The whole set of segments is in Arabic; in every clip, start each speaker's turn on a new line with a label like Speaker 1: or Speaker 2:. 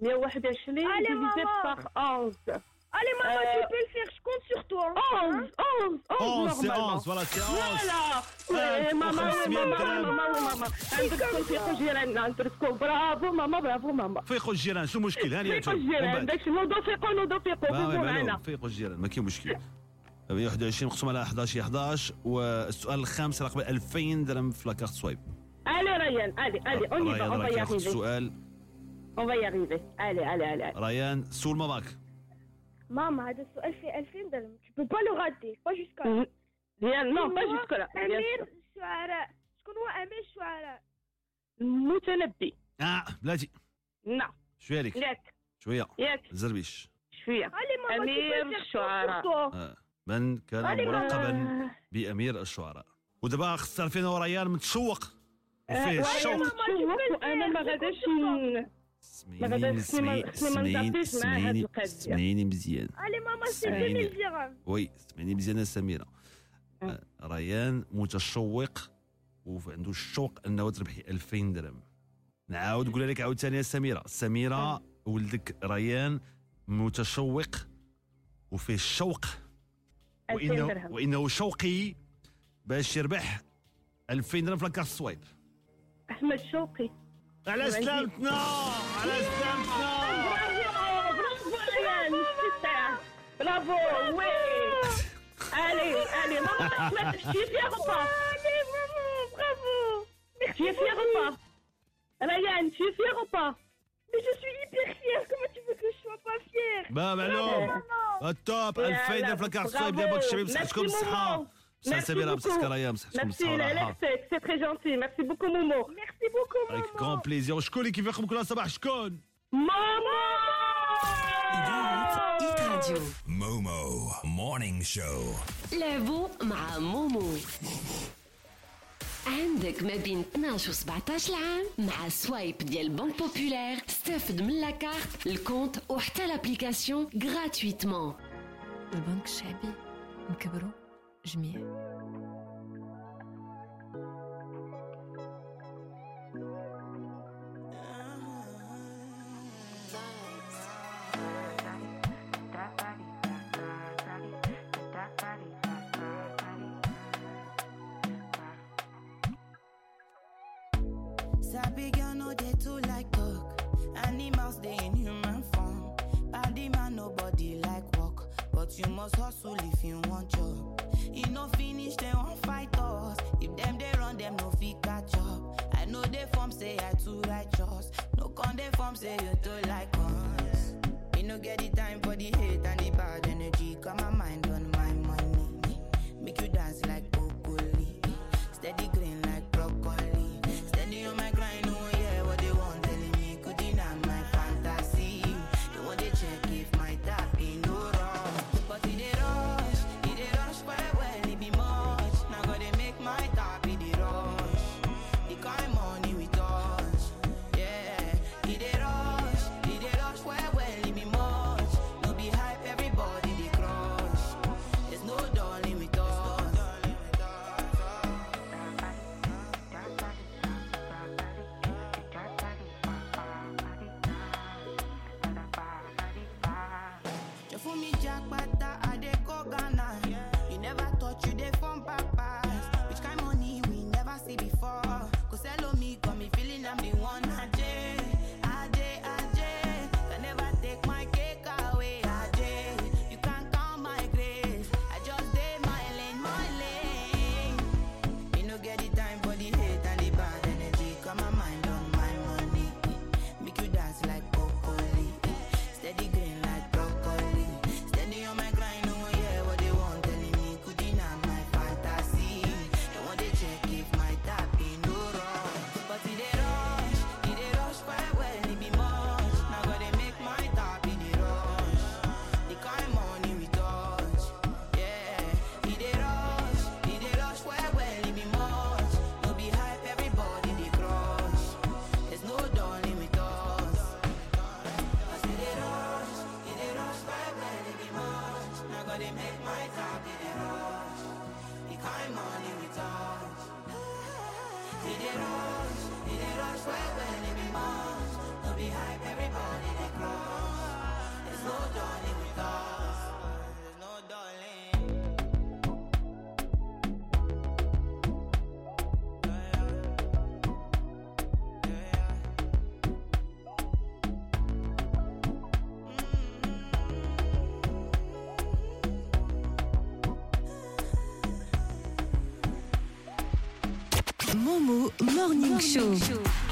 Speaker 1: 121
Speaker 2: Allez,
Speaker 1: divisé
Speaker 2: maman.
Speaker 1: par 11.
Speaker 2: Allez, maman,
Speaker 1: Euh,
Speaker 2: tu peux le faire, je compte sur toi.
Speaker 1: 11, 11, 11
Speaker 3: 11 c'est
Speaker 1: normalement.
Speaker 3: 11 voilà c'est 11
Speaker 1: Voilà
Speaker 3: ألف.
Speaker 1: إيه، ماما وي
Speaker 3: وخمسمية
Speaker 1: ماما
Speaker 3: درهم.
Speaker 1: وي ماما وي ماما. عندك تكون في جيراننا عندك تكون برافو ماما برافو ماما.
Speaker 3: فيقوا الجيران شو المشكل هاني
Speaker 1: فيقوا الجيران داكشي نوضو فيقوا نوضو فيقوا فيقوا
Speaker 3: بالو
Speaker 1: معنا.
Speaker 3: فيقوا الجيران ما كاين مشكل. 21 مقسوم على 11 11 والسؤال الخامس رقم 2000 درهم في لاكارت سوايب.
Speaker 1: va,
Speaker 3: ريان راك
Speaker 1: y
Speaker 3: ياخذ
Speaker 1: arriver.
Speaker 3: السؤال.
Speaker 1: On va y arriver. Allez, allez, allez.
Speaker 3: ريان سول ماماك
Speaker 2: Maman, هذا السؤال فيه 2000 درهم. Tu peux pas le rater, pas jusqu'à là.
Speaker 1: Mhm. Bien, non, pas
Speaker 2: هو
Speaker 1: jusque-là. bien
Speaker 2: أمير. الشعراء. شكون هو أمير الشعراء؟
Speaker 1: متنبي.
Speaker 3: آه بلاتي
Speaker 1: نعم.
Speaker 3: شوية عليك
Speaker 1: ياك
Speaker 3: شوية
Speaker 1: ياك
Speaker 3: زربيش
Speaker 1: شوية.
Speaker 2: Allez,
Speaker 1: أمير
Speaker 2: le je
Speaker 1: الشعراء.
Speaker 3: آه. من كان. ملقبا
Speaker 1: آه،
Speaker 3: بامير الشعراء ودابا خسر فينا وريان متشوق وفيه الشوق
Speaker 1: ن- ما غاداش
Speaker 3: سمعيني سمعيني سمعيني مزيان سمعيني.
Speaker 2: 2000 dirhams.
Speaker 3: وي سمعيني مزيان يا سميره
Speaker 1: أه.
Speaker 3: آه، ريان متشوق وعنده الشوق أنه تربحي 2000 درهم نعاود نقول لك عاوتاني يا سميرة سميرة ولدك ريان متشوق وفيه الشوق
Speaker 1: 2000
Speaker 3: وانه
Speaker 1: درهم.
Speaker 3: وإنه شوقي باش يربح 2000 درهم في la carte Swipe
Speaker 1: أحمد شوقي.
Speaker 3: على سلامتنا على سلامتنا
Speaker 1: برافو ريان super. bravo oui Allez, allez, maman, tu es- tu es fière ou pas
Speaker 2: Allez, maman, bravo.
Speaker 1: Tu es fière ou pas Ryan, tu es fière ou pas
Speaker 2: Mais je suis hyper fière. Comment tu veux que je sois pas fière
Speaker 3: با معلوم
Speaker 2: Maman.
Speaker 3: التوب 2000 درهم في la carte Swipe ديالك الشباب بصحتكم الصحه بصحة سميره بصحتك ريان بصحتكم
Speaker 1: Merci,
Speaker 3: الصحه والراحه
Speaker 1: Alex, c'est très gentil. Merci beaucoup, Momo.
Speaker 2: Merci beaucoup,
Speaker 3: avec
Speaker 2: maman.
Speaker 3: grand plaisir. وشكون اللي كيفيقكم كل صباح شكون
Speaker 1: Maman
Speaker 4: Hit Radio
Speaker 5: Momo Morning Show
Speaker 4: لعبوا مع مومو عندك ما بين 12 و 17 عام مع Swipe ديال Banque Populaire استافد من la carte le compte وحتى l'application gratuitement
Speaker 6: البنك الشعبي نكبروا جميع.
Speaker 7: Sabi girl no dey too like talk. Animals they in human form. Body man nobody like walk, but you must hustle if you want job. You no finish they won't fight us. If them they run them no fit catch up. I know they form say I too righteous. No con they form say you too like us. Me no get the time for the hate and the bad energy. Got my mind
Speaker 8: Morning Show.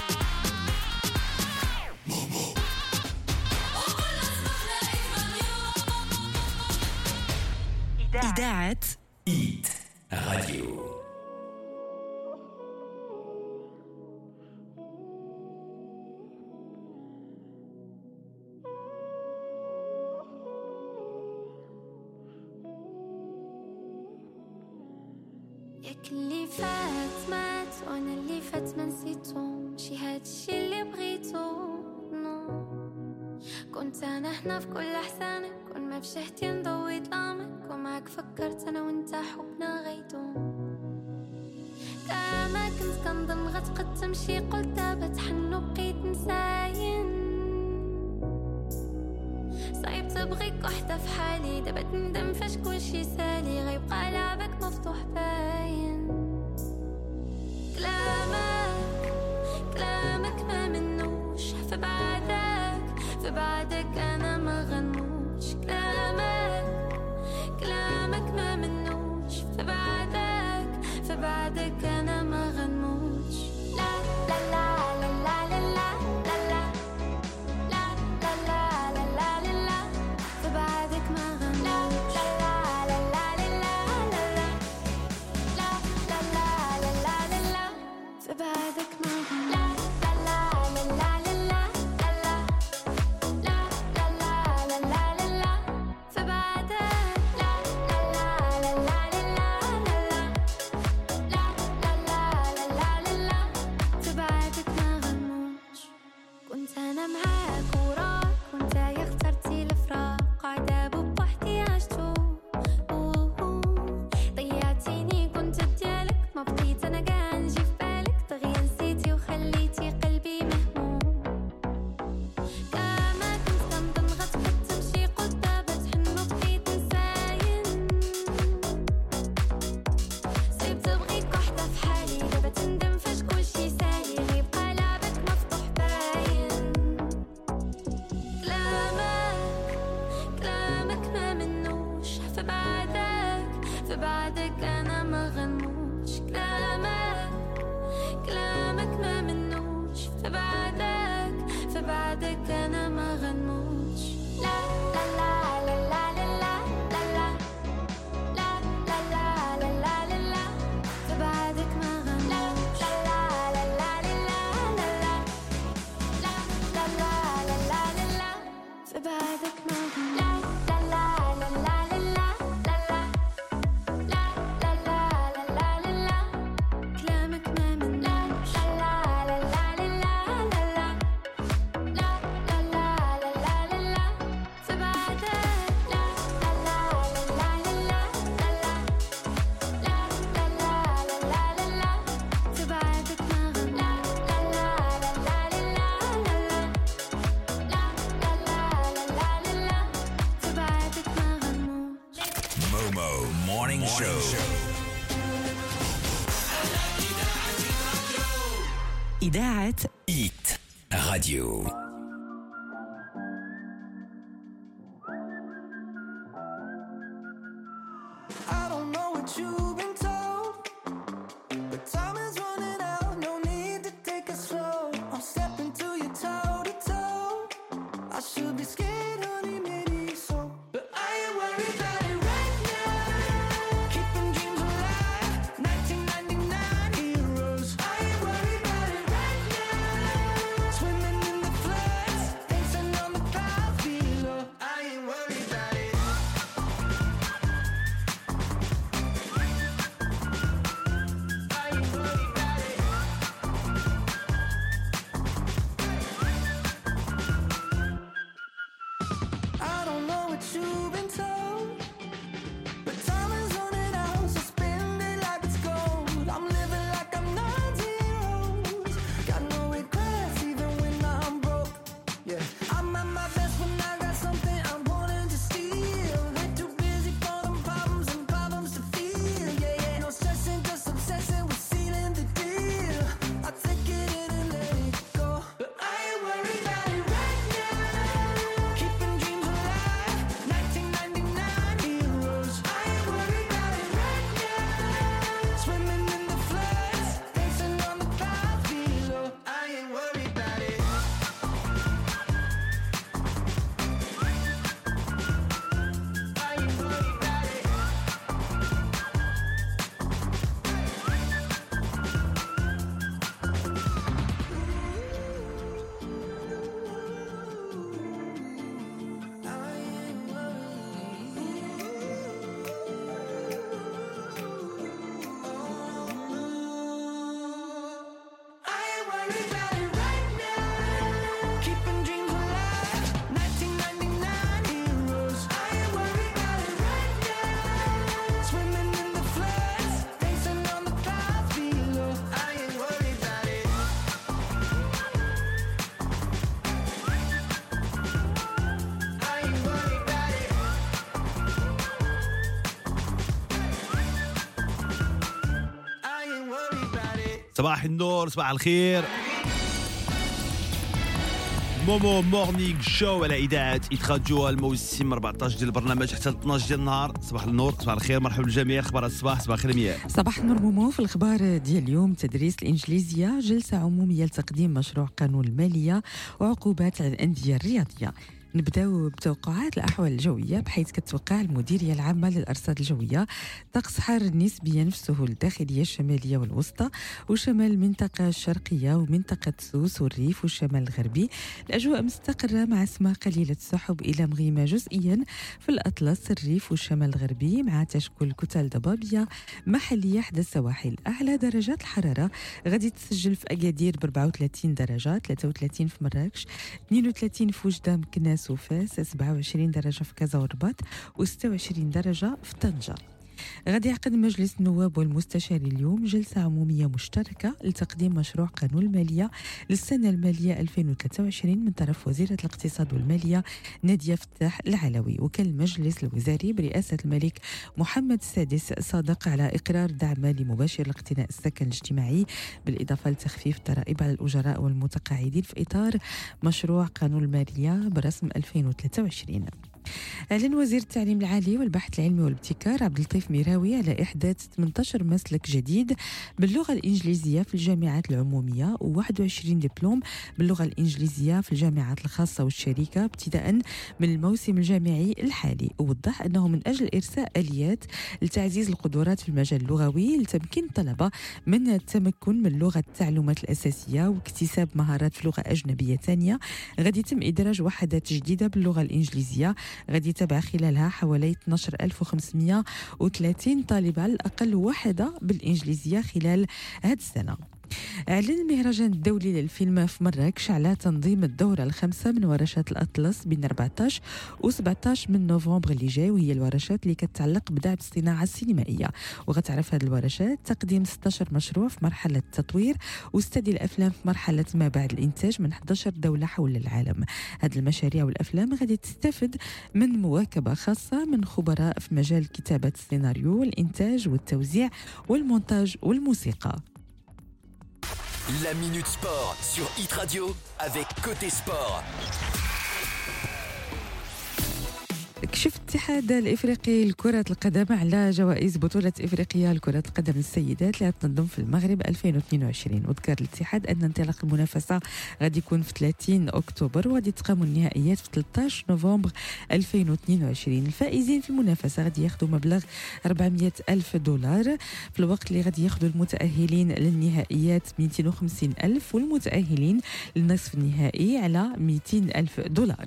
Speaker 8: Daat. Hit Radio.
Speaker 3: صباح النور صباح الخير. Momo Morning Show على إذاعة Hit Radio الموسم 14 ديال البرنامج حتى 12 ديال النهار. صباح النور صباح الخير مرحبا بالجميع أخبار الصباح صباح الخير مياه
Speaker 9: صباح النور مومو في الأخبار ديال اليوم تدريس الإنجليزية جلسة عمومية لتقديم مشروع قانون المالية وعقوبات على الأندية الرياضية. نبداو بتوقعات الأحوال الجوية بحيث كتوقع المديريه العامة للأرصاد الجوية طقس حار نسبيا في السهول الداخلية الشمالية والوسطى وشمال المنطقة الشرقية ومنطقة سوس والريف والشمال الغربي. الأجواء مستقرة مع سماء قليلة السحب إلى مغيمة جزئيا في الأطلس الريف والشمال الغربي مع تشكل كتل ضبابية محلية حدا السواحل. أعلى درجات الحرارة غادي تسجل في أكادير ب 34 درجة 33 في مراكش 32 في وجدة مكناس وفاس 27 درجة في كازا والرباط و26 درجة في طنجة. غادي يعقد مجلس النواب والمستشاري اليوم جلسة عمومية مشتركة لتقديم مشروع قانون المالية للسنة المالية 2023 من طرف وزيرة الاقتصاد والمالية نادية فتاح العلوي. وكان المجلس الوزاري برئاسة الملك محمد السادس صادق على إقرار دعم مالي مباشر لاقتناء السكن الاجتماعي بالإضافة لتخفيف الضرائب على الأجراء والمتقاعدين في إطار مشروع قانون المالية برسم 2023 أعلن وزير التعليم العالي والبحث العلمي والابتكار عبد اللطيف ميراوي على إحداث 18 مسلك جديد باللغة الإنجليزية في الجامعات العمومية و21 دبلوم باللغة الإنجليزية في الجامعات الخاصة والشركة ابتداء من الموسم الجامعي الحالي. ووضح أنه من أجل إرساء آليات لتعزيز القدرات في المجال اللغوي لتمكين الطلبة من التمكن من لغة التعلمات الأساسية واكتساب مهارات في لغة أجنبية ثانية. غادي يتم إدراج وحدات جديدة باللغة الإنجليزية غادي يتابع خلالها حوالي 12530 طالبة الأقل واحدة بالإنجليزية خلال هذه السنة. أعلن المهرجان الدولي للفيلم في مراكش على تنظيم الدورة الخامسة من ورشات الأطلس بين 14 و 17 من نوفمبر اللي جاي وهي الورشات اللي كتعلق بدعم الصناعة السينمائية. وغتعرف هذه الورشات تقديم 16 مشروع في مرحلة التطوير واستدي الأفلام في مرحلة ما بعد الإنتاج من 11 دولة حول العالم. هذه المشاريع والأفلام غادي تستفد من مواكبة خاصة من خبراء في مجال كتابة السيناريو والإنتاج والتوزيع والمونتاج والموسيقى.
Speaker 10: La Minute Sport sur Hit Radio avec Côté Sport.
Speaker 9: كشف الاتحاد الإفريقي لكرة القدم على جوائز بطولة إفريقيا لكرة القدم للسيدات اللي تنظم في المغرب 2022 وذكر الاتحاد أن انطلاق المنافسة غادي يكون في 30 أكتوبر وغادي تقام النهائيات في 13 نوفمبر 2022 الفائزين في المنافسة غادي ياخذوا مبلغ 400 ألف دولار. في الوقت اللي غادي ياخذوا المتأهلين للنهائيات 250 ألف والمتأهلين للنصف النهائي على 200 ألف دولار.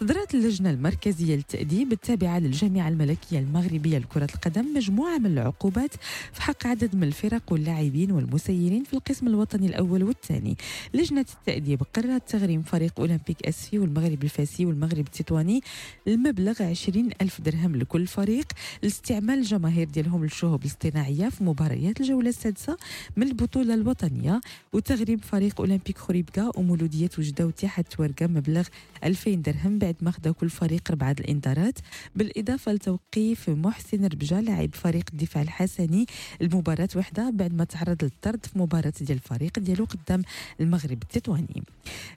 Speaker 9: صدرت اللجنة المركزية للتأديب التابعة للجامعة الملكية المغربية لكرة القدم مجموعة من العقوبات في حق عدد من الفرق واللاعبين والمسيرين في القسم الوطني الأول والثاني. لجنة التأديب قررت تغريم فريق أولمبيك أسفي والمغرب الفاسي والمغرب التطواني المبلغ 20 ألف درهم لكل فريق لاستعمال الجماهير ديالهم للشهب الاصطناعية في مباريات الجولة السادسة من البطولة الوطنية. وتغريم فريق أولمبيك خريبكا ومولودية وجدة واتحاد تورقة مبلغ 2000 درهم بعد ما خدا كل فريق أربعة الإنذارات بالإضافة لتوقيف محسن ربجة لاعب فريق الدفاع الحسني المباراة وحدة بعد ما تعرض للطرد في مباراة ديال الفريق ديالو قدام المغرب التطواني.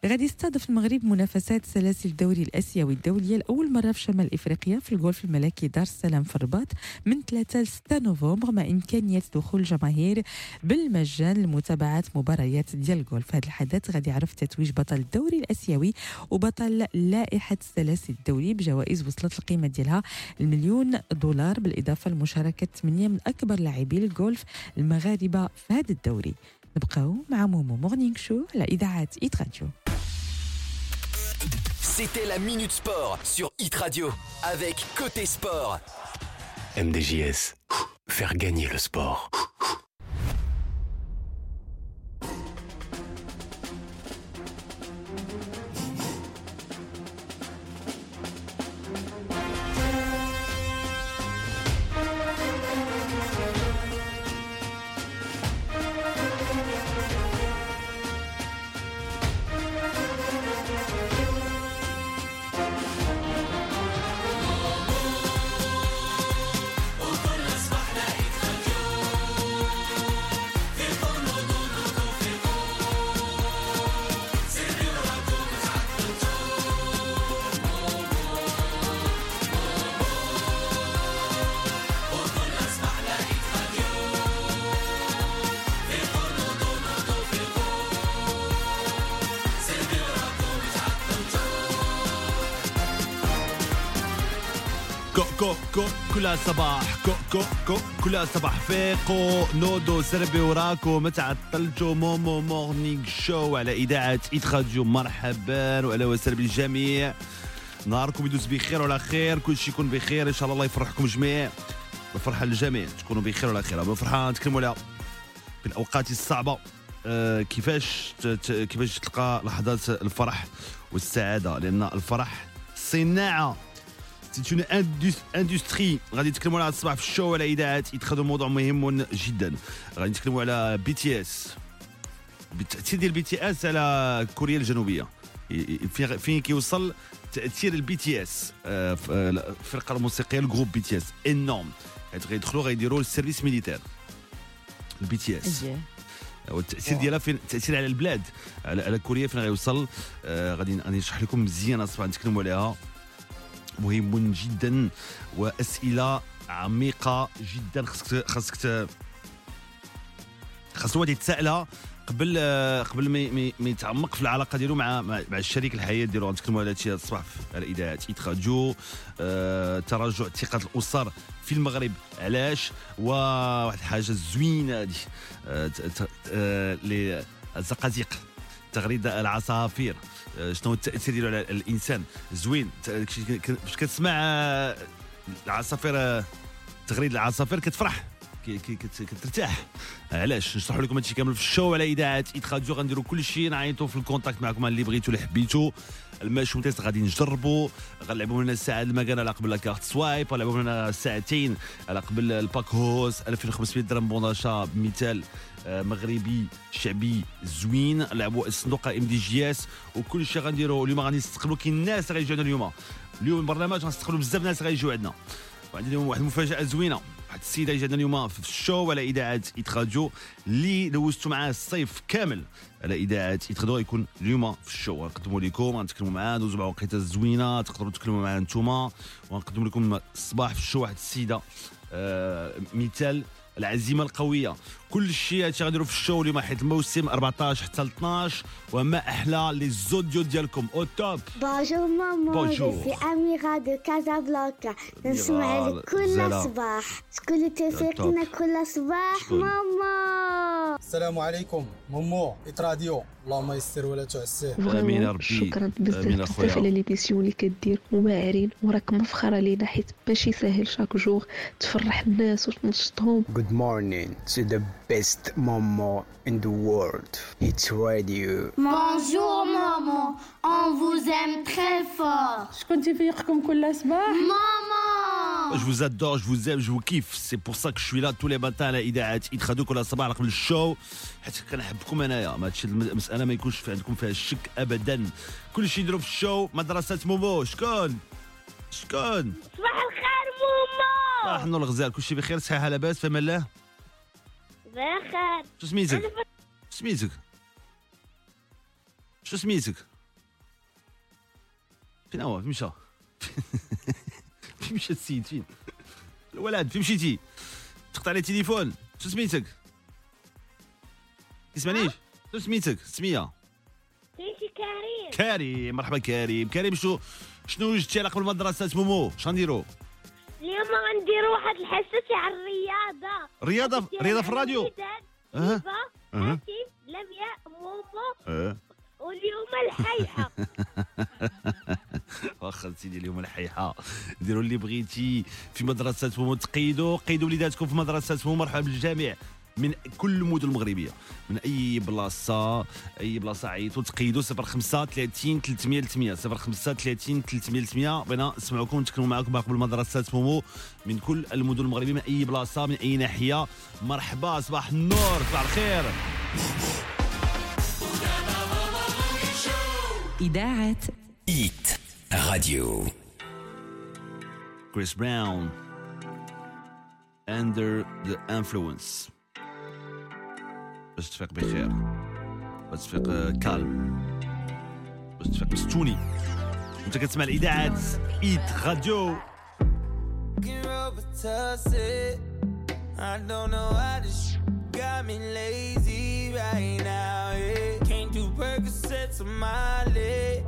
Speaker 9: غادي يستضيف المغرب منافسات سلاسل الدوري الآسيوي الدولية لأول مرة في شمال إفريقيا في الجولف الملكي دار السلام في الرباط من 3 ل 6 نوفمبر مع إمكانية دخول الجماهير بالمجان لمتابعة مباريات ديال الجولف هذا الحدث غادي يعرف تتويج بطل الدوري الآسيوي وبطل لائحة السلاسل الدولي بجوائز وصلت القيمة ديالها المليون دولار بالإضافة لمشاركة ثمانية من أكبر لاعبي الجولف المغاربة في هذا الدوري. نبقاو مع مومو. Morning Show على إذاعة Hit Radio
Speaker 10: C'était la Minute Sport sur Hit Radio avec Côté Sport.
Speaker 11: MDJS, faire gagner le sport.
Speaker 3: كو كو كو كل صباح كو كو كو كل صباح فيقو نودو سربي وراكو ما تعطلتو مومو Morning Show على إذاعة Hit مرحبا واهلا وسهلا بالجميع نهاركم يدوز بخير وعلى خير. كل شيء يكون بخير إن شاء الله الله يفرحكم جميع. الفرحه للجميع تكونوا بخير وعلى خير. الفرحه نتكلموا على في الاوقات الصعبة. آه، كيفاش كيفاش تلقى لحظات الفرح والسعادة؟ لأن الفرح صناعة. c'est une industrie غادي نتكلموا على الصباح في ال show على اذاعه Hit Radio موضوع مهم جدا غادي نتكلموا على BTS بالتاثير ديال ال BTS على كوريا الجنوبيه فين كيوصل تاثير ال BTS الفرقه الموسيقيه ال groupe BTS énorme غيدخلوا غيديروا ال service militaire ال BTS والتاثير ديالها فين التاثير على البلاد على, على كوريا فين غيوصل آه غادي غادي نشرح لكم مزيان اصبح نتكلموا عليها مهم جدا وأسئلة عميقة جدا. خاصك ت- خاص الواحد يتسائلها قبل قبل ما ما- يتعمق في العلاقة ديالو مع مع الشريك الحياة ديالو. غنتكلموا على هادشي هاد الصباح على اذاعه ايت راديو. آه، تراجع ثقة الأسر في المغرب. علاش؟ وواحد الحاجة زوينة آه، ت- ت- آه، الزقازيق تغريد العصافير. آه، شنو التأثير ديالو على الإنسان؟ زوين. باش كتسمع آه، العصافير آه، تغريد العصافير كتفرح كترتاح. علاش؟ نشرح لكم هادشي كامل في ال show على إذاعة Hit Radio غنديروا كل شيء نعيطوا في ال contact معكم اللي بغيتو اللي حبيتو. ال match test غادي نجربوا غنلعبوا لنا ساعه المكان على قبل لاكارت سوايب غنلعبوا لنا ساعتين على قبل الباك هوس 2500 درهم بوناشا بمثال آه، مغربي شعبي زوين. لعبوا الصندوق إم دي جي إس وكل شيء غنديروا اليوم غادي نستقبلوا كاين الناس غيجيو اليوم. اليوم البرنامج غنستقبلوا بزاف ناس غيجيو عندنا. وعندنا واحد المفاجأة زوينة. واحد السيدة جاتنا اليوم في الشو على إذاعة إيت راديو اللي دوزتوا معاه الصيف كامل على إذاعة إيت راديو. يكون اليوم في الشو. غنقدموا لكم غنتكلموا معاه ندوزوا مع وقيتة زوينة. تقدروا تكلموا معاه نتوما. وغنقدم لكم الصباح في ال show واحد السيدة آه مثال العزيمة القوية. كل شيء هادشي غنديروا في ال show اليوم حيت الموسم 14 حتى ل 12 وما أحلى les audios ديالكم au
Speaker 12: top Momo,
Speaker 3: Bonjour.
Speaker 12: je suis Amira de Casablanca. نسمع لك كل. صباح شكون اللي تفيقنا كل صباح؟ مومو
Speaker 13: السلام عليكم مومو Hit Radio اللهم يسر ولا تعسر
Speaker 3: امين يا ربي
Speaker 14: شكرا بزاف بزاف على
Speaker 3: اخويا
Speaker 14: les émissions اللي كدير وواعرين وراك مفخره لينا حيت ماشي ساهل chaque jour تفرح الناس وتنشطهم
Speaker 15: Good morning. To the best Momo in the world. Hit Radio.
Speaker 12: Bonjour Momo, on vous aime très fort.
Speaker 1: شكون تيفيقكم كل صباح
Speaker 12: Momo
Speaker 3: Je vous adore, je vous aime, je vous kiffe. C'est pour ça que je suis là tous les matins على اذاعه Hit Radio كل صباح قبل ال show حيت كنحبكم انايا ما هادشي المساله ما يكونش في عندكم فيها الشك ابدا كل شيء نديرو في ال show مدرسه مومو شكون شكون
Speaker 12: صباح الخير مومو
Speaker 3: صباح النور الغزال كل شيء بخير صحيحه لاباس فما الله
Speaker 12: بخير
Speaker 3: شو سميتك شو سميتك شو سميتك فين هو فين مشى فين مشى السيد فين الولد فين مشيتي تقطع عليه التليفون شو سميتك تسمعنيش شو سميتك سميه
Speaker 12: تيجي كريم
Speaker 3: كريم مرحبا كريم كريم شو شنو وجدتي على قبل مدرسة مومو شنو غنديرو
Speaker 12: اليوم غنديروا واحد الحصة تاع الرياضة.
Speaker 3: رياضة رياضة في الراديو؟ أها.
Speaker 12: حاتم لمياء مومو.
Speaker 3: أه.
Speaker 12: واليوم الحيحة.
Speaker 3: واخا سيدي اليوم الحيحة. ديروا اللي بغيتي في مدرسة مومو تقيدوا قيدوا وليداتكم في مدرسة مومو. مرحبا بالجميع. من كل المدن المغربية. من أي بلاصة أي بلاصة عيطوا تقيدوا 05 30 300 300 05 30 300 300 بغينا نسمعوكم نتكلموا معكم قبل مدرسة مومو من كل المدن المغربية من أي بلاصة من أي ناحية. مرحبا صباح النور صباح الخير.
Speaker 7: إذاعة
Speaker 5: Eat Radio.
Speaker 3: Chris Brown. Under the Influence. باش تفيق بخير باش تفيق آه، كالم باش تفيق مستوني انت كتسمع الاذاعات ايت راديو
Speaker 8: Fucking Robitussin. I don't know why this sh- got me lazy right now. Yeah. Can't do Percocets on my leg.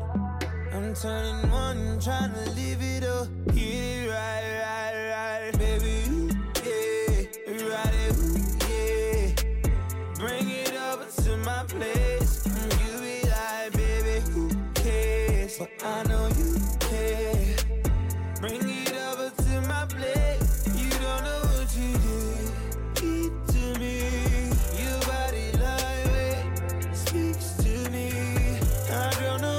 Speaker 8: I'm turning one, trying to live it up. Get it
Speaker 16: right, right, right. But I know you care. Bring it over to my place. You don't know what you did. Eat to me. Your body lightweight speaks to me. I don't know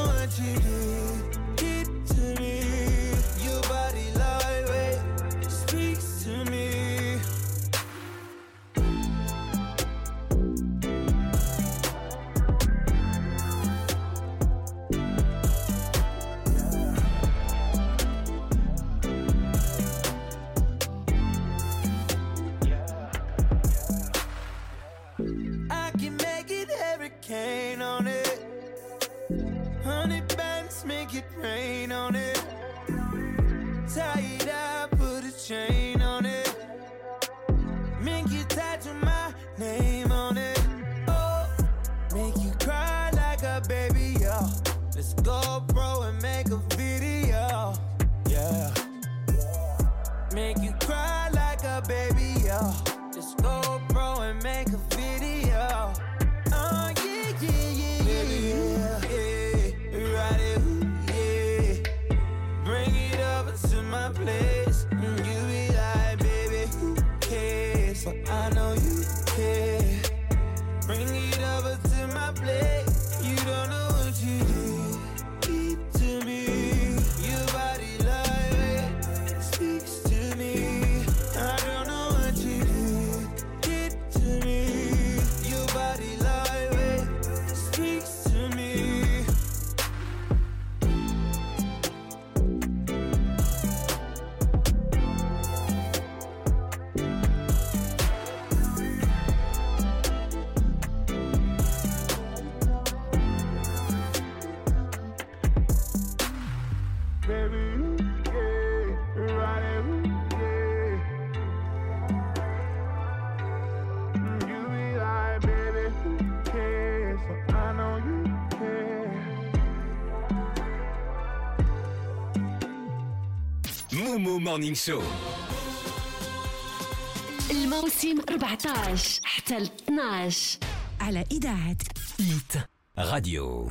Speaker 17: Momo Morning Show.
Speaker 4: الموسم 14 حتى 12
Speaker 10: على إذاعة
Speaker 18: ميت راديو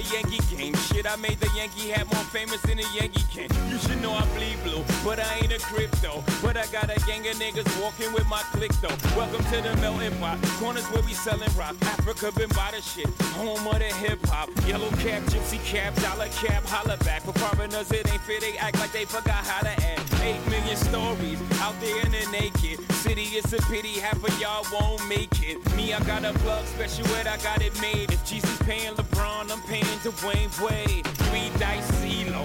Speaker 18: A Yankee game. Shit, I made the Yankee hat more famous than a Yankee can. You should know I bleed blue, but I ain't a crypto. Niggas walking with my click though. Welcome to the melting pot. Corners where we selling rock. Africa been by the shit. Home of the hip hop. Yellow cap, gypsy cap, dollar cap, holla back. For foreigners, it ain't fair. They act like they forgot how to act. Eight million stories out there in the naked city. It's a pity half of y'all won't make it. Me, I got a plug special ed, I got it made. If Jesus paying LeBron, I'm paying Dwayne Wade. Three dice CeeLo,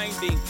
Speaker 18: finding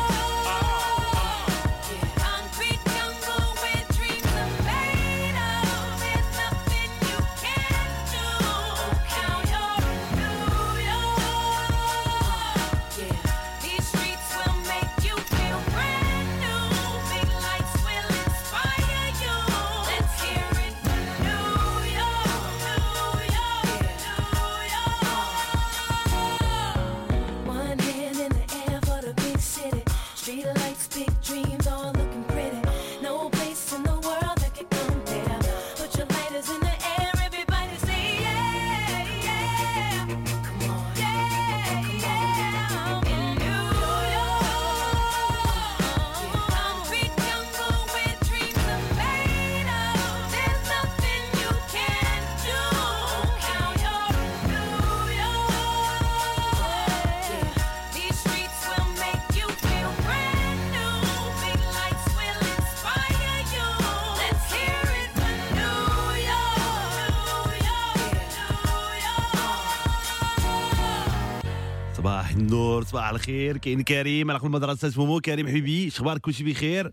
Speaker 3: صباح الخير كاين كريم على كل مدرسة مومو كريم حبيبي شخبارك كلشي بخير.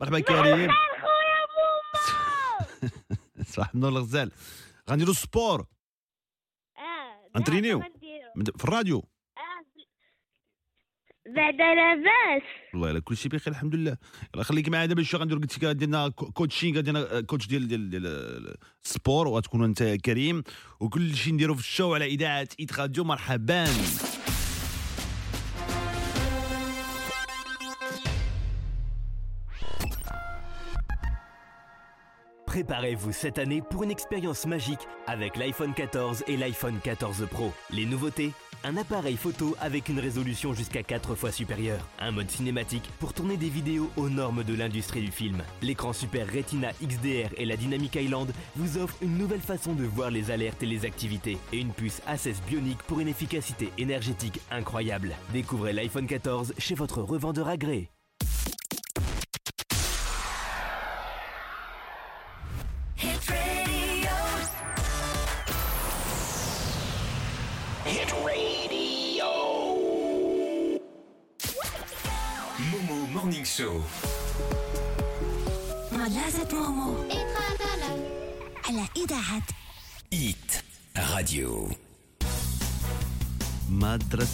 Speaker 3: مرحبا كريم. صباح النور الغزال. غنديرو sport entraîneur من- في الراديو.
Speaker 2: بعدا لاباس
Speaker 3: والله الا كلشي بخير الحمد لله. يلا خليك معايا دابا شوية غندير قلت لك غادينا coaching غادينا coach ديال ديال ديال ال sport وغتكون انت كريم. وكل شيء نديرو في الشو على إذاعة ايت راديو مرحبا.
Speaker 19: Préparez-vous cette année pour une expérience magique avec l'iPhone 14 et l'iPhone 14 Pro. Les nouveautés un appareil photo avec une résolution jusqu'à 4 fois supérieure, un mode cinématique pour tourner des vidéos aux normes de l'industrie du film. L'écran Super Retina XDR et la Dynamic Island vous offrent une nouvelle façon de voir les alertes et les activités et une puce A16 bionique pour une efficacité énergétique incroyable. Découvrez l'iPhone 14 chez votre revendeur agréé.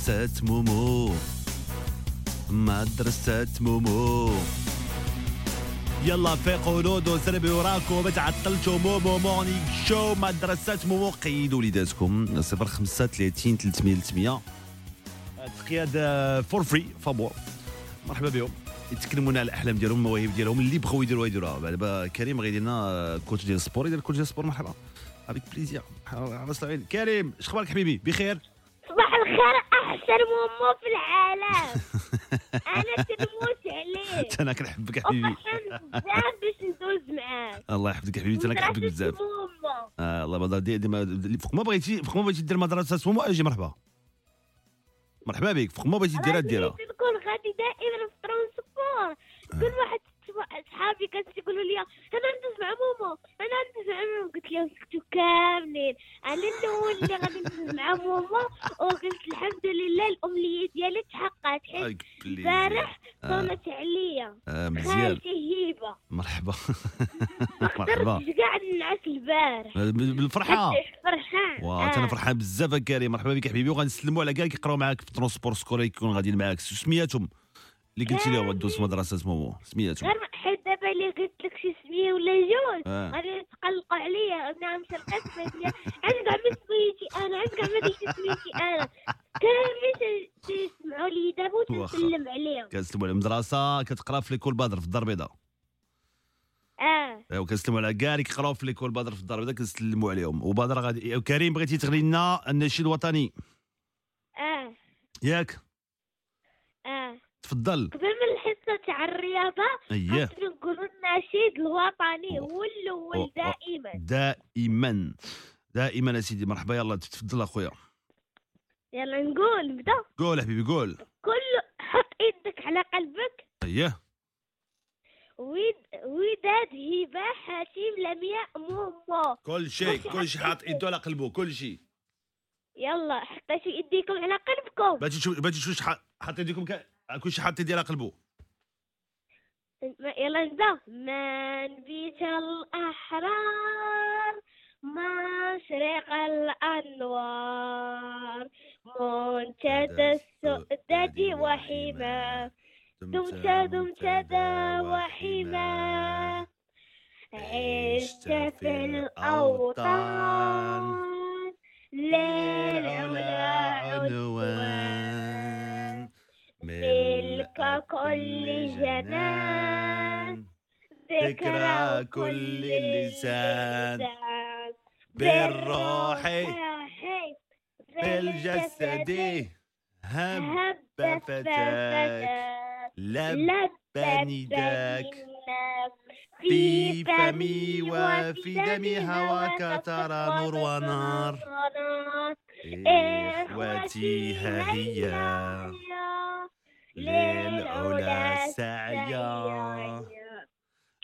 Speaker 3: مدرسة مومو. مدرسة مومو. يلا فيقوا نودوا سربوا وراكم ما تعطلتوا مومو Morning Show مدرسة مومو. قيدوا وليداتكم 05 30 300 300 تقياد for free فابور مرحبا بهم. يتكلمونا على الأحلام ديالهم المواهب ديالهم اللي بغاو يديروها يديروها دابا كريم غيدير لنا coach ديال ال sport يدير coach ديال ال sport مرحبا. Avec plaisir كريم اش أخبارك حبيبي؟ بخير.
Speaker 2: أحسن مومو في العالم. أنا كنموت عليك
Speaker 3: أنا كنحبك حبيبي.
Speaker 2: بزاف باش ندوز معاك.
Speaker 3: الله يحفظك حبيبي أنا كنحبك بزاف. آه الله دي ديما فوق ما بغيتي فوق ما بغيتي دير مدرسة مومو أجي مرحبا. مرحبا بك. فوق ما بغيتي ديرها ديرها.
Speaker 2: نكون غادي دائما في transport كل واحد صحابي كانت يقولوا لي أنا ندوز مع مومو أنا ندوز مع مومو قلت لهم سكتوا كاملين أنا الأول اللي غادي ندوز مع مومو وقلت الحمد لله الأمنية ديالي تحققت حيت البارح
Speaker 3: آه.
Speaker 2: صونت عليا.
Speaker 3: آه،.
Speaker 2: خالتي هيبة.
Speaker 3: مرحبا. مرحبا.
Speaker 2: كاع النعاس البارح.
Speaker 3: بالفرحة.
Speaker 2: فرحان.
Speaker 3: واه
Speaker 2: آه.
Speaker 3: أنا فرحان بزاف يا كريم مرحبا بك حبيبي. وغنسلموا على كاع اللي كيقراو معاك في ال transport scolaire كيكونوا غاديين معاك. سمياتهم اللي قلتي لهم دوز مدرسة مومو سمياتهم
Speaker 2: غير اللي قلت لك شي سمية ولا جوج؟
Speaker 3: آه.
Speaker 2: غادي يتقلقوا عليا. أنا مشى القسم قالت لي عند كاع ما سميتي أنا عند كاع ما ديتي سميتي أنا. كامل تيسمعوا لي دابا
Speaker 3: واخا.
Speaker 2: وتنسلم عليهم.
Speaker 3: كنسلموا على المدرسة كتقرا في l'école بدر في الدار البيضاء.
Speaker 2: آه.
Speaker 3: أيوا كنسلموا على كاع اللي كيقراو في l'école بدر في الدار البيضاء كنسلموا عليهم. وبدر غادي وكريم بغيتي تغني لنا النشيد الوطني.
Speaker 2: آه.
Speaker 3: ياك؟
Speaker 2: آه.
Speaker 3: تفضل.
Speaker 2: قبل من الحصه تاع الرياضة
Speaker 3: اييه
Speaker 2: خاصنا نقولوا النشيد الوطني هو
Speaker 3: الأول.
Speaker 2: دائما.
Speaker 3: دائما دائما اسيدي مرحبا. يلا تفضل أخويا.
Speaker 2: يلا نقول نبدأ.
Speaker 3: قول حبيبي قول.
Speaker 2: كل حط يدك على قلبك.
Speaker 3: اييه
Speaker 2: ود وداد هبة حاتم لمياء مومو
Speaker 3: كل شيء كل شيء. حاط يده على قلبه كل شيء.
Speaker 2: يلا حطيتوا إيديكم على قلبكم.
Speaker 3: بغيتي تشوف بغيتي تشوف شحال حط يديكم كل شيء حاط يدي على قلبه
Speaker 2: يلا نبدأ. منبت الأحرار مشرق الأنوار. منتدى السؤدد وحما دمت دمت ذا وحما عشت في الأوطان. للعلا عنوان ملك كل جنان ذكرى كل لسان.
Speaker 3: بالروح.
Speaker 2: بالجسد.
Speaker 3: هب فتاك. لب نداك.
Speaker 2: في فمي
Speaker 3: وفي دمي هواك ترى نور ونار. إخوتي ها هي للعلا سعيا